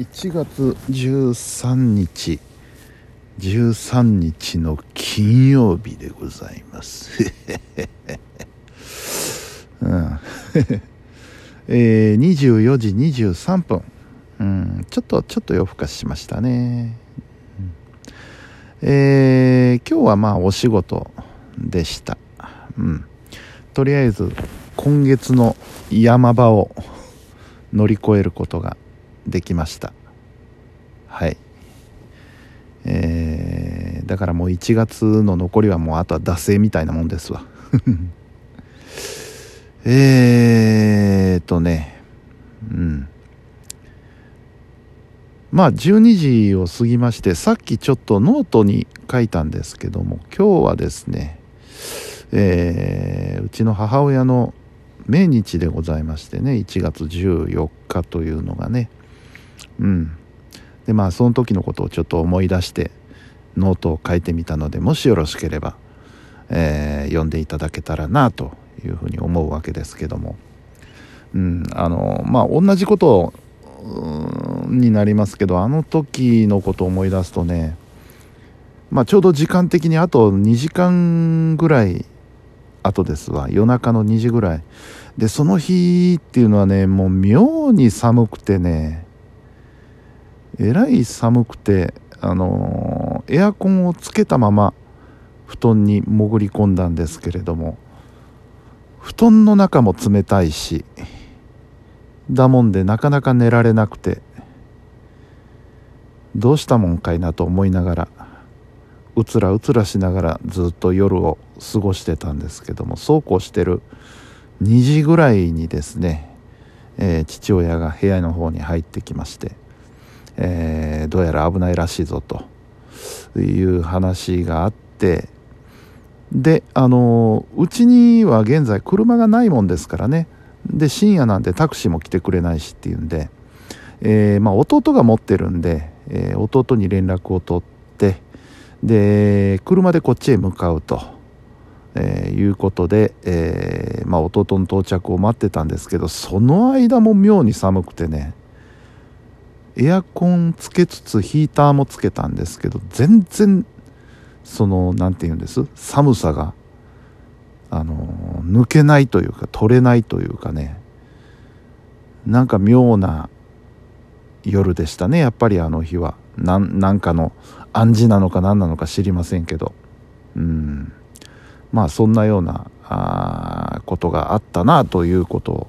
1月13日13日の金曜日でございます。うん。えー、24時23分、うん、ちょっとちょっと夜更かししましたね、うん、えー、今日はまあお仕事でした。うん。とりあえず今月の山場を乗り越えることができました。はい。えー、だからもう1月の残りはもうあとは惰性みたいなもんですわ。えーとね。うん。まあ12時を過ぎましてさっきちょっとノートに書いたんですけども今日はですねえー、うちの母親の命日でございましてね1月14日というのがねうん。でまあその時のことをちょっと思い出してノートを書いてみたのでもしよろしければ、えー、読んでいただけたらなというふうに思うわけですけども。うんあのまあ同じことになりますけどあの時のことを思い出すとねまあちょうど時間的にあと2時間ぐらい後ですわ。夜中の2時ぐらい。でその日っていうのはねもう妙に寒くてねえらい寒くてあのー、エアコンをつけたまま布団に潜り込んだんですけれども布団の中も冷たいしだもんでなかなか寝られなくてどうしたもんかいなと思いながらうつらうつらしながらずっと夜を過ごしてたんですけどもそうこうしてる2時ぐらいにですね、えー、父親が部屋の方に入ってきまして、えー、どうやら危ないらしいぞと。いう話があって。であのうちには現在車がないもんですからね。で深夜なんでタクシーも来てくれないしっていうんで、えー、まあ、弟が持ってるんで、え弟に連絡を取って。で車でこっちへ向かうと、えー、いうことで、え、まあ、弟の到着を待ってたんですけどその間も妙に寒くてね。エアコンつけつつヒーターもつけたんですけど全然その何て言うんです？寒さがあの抜けないというか取れないというかね。なんか妙な夜でしたねやっぱりあの日は。なんかの暗示なのか何なのか知りませんけど。うん。まあそんなようなあことがあったなということ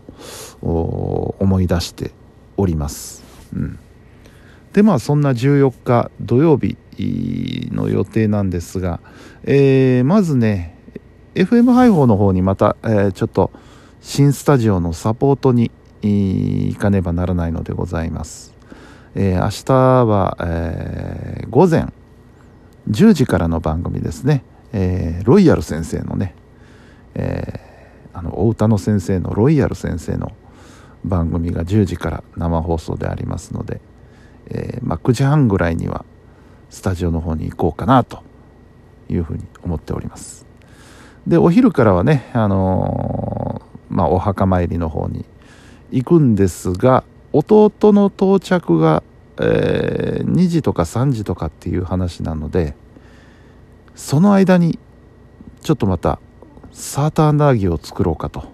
を思い出しております。うん、でまあそんな14日土曜日の予定なんですが、えー、まずね FM 配報の方にまた、えー、ちょっと新スタジオのサポートに行かねばならないのでございます。えー、明日は、えー、午前10時からの番組ですね、えー、ロイヤル先生のね、えー、あのお歌の先生のロイヤル先生の番組が10時から生放送でありますので、えーまあ、9時半ぐらいにはスタジオの方に行こうかなというふうに思っております。でお昼からはね、あのー、まあ、お墓参りの方に行くんですが弟の到着が、えー、2時とか3時とかっていう話なのでその間にちょっとまたサーターアンダーギーを作ろうかと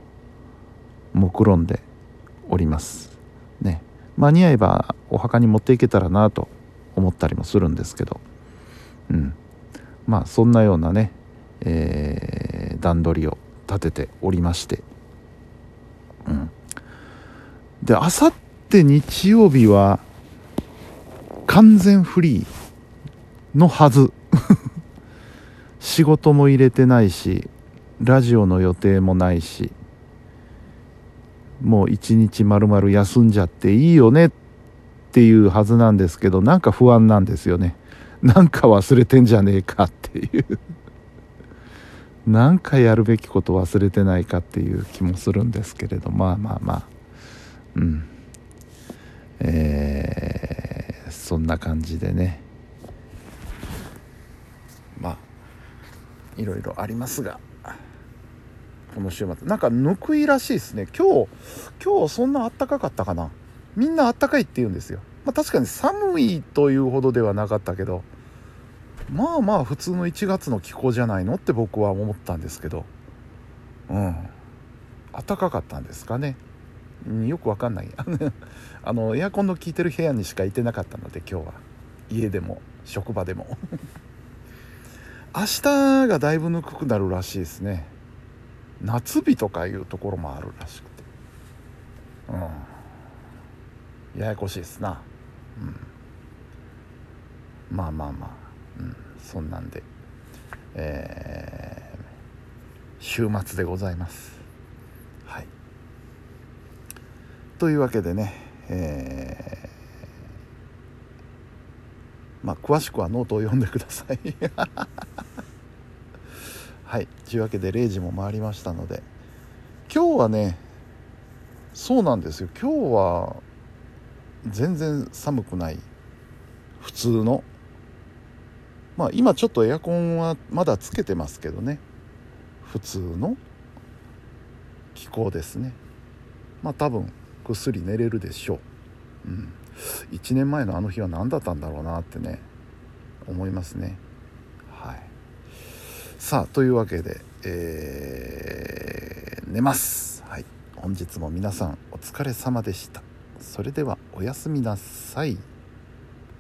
目論んでおります。間に合えばお墓に持っていけたらなと思ったりもするんですけど。うん。まあそんなようなね、えー、段取りを立てておりまして。うん。であさってって日曜日は完全フリーのはず。仕事も入れてないしラジオの予定もないし。もう一日まるまる休んじゃっていいよねっていうはずなんですけどなんか不安なんですよね。なんか忘れてんじゃねえかっていう。なんかやるべきこと忘れてないかっていう気もするんですけれど。まあまあまあ。うん。えー、そんな感じでね。まあいろいろありますが。この週末。なんかぬくいらしいですね。今日今日そんなあったかかったかな？みんなあったかいって言うんですよ。まあ、確かに寒いというほどではなかったけどまあまあ普通の1月の気候じゃないのって僕は思ったんですけど。うん。暖かかったんですかね？よくわかんない。あのエアコンの効いてる部屋にしかいてなかったので今日は。家でも職場でも。明日がだいぶぬくくなるらしいですね。夏日とかいうところもあるらしくて。うん。ややこしいですな。うん。まあまあまあ、うん、そんなんで。えー、週末でございます。はい。というわけでねえー、まあ詳しくはノートを読んでください。はい。というわけで0時も回りましたので。今日はねそうなんですよ。今日は全然寒くない。普通の。まあ今ちょっとエアコンはまだつけてますけどね。普通の。気候ですね。まあ多分ぐっすり寝れるでしょう。うん。1年前のあの日は何だったんだろうなってね思いますね。さあというわけで、えー、寝ます。はい。本日も皆さんお疲れ様でした。それではおやすみなさい。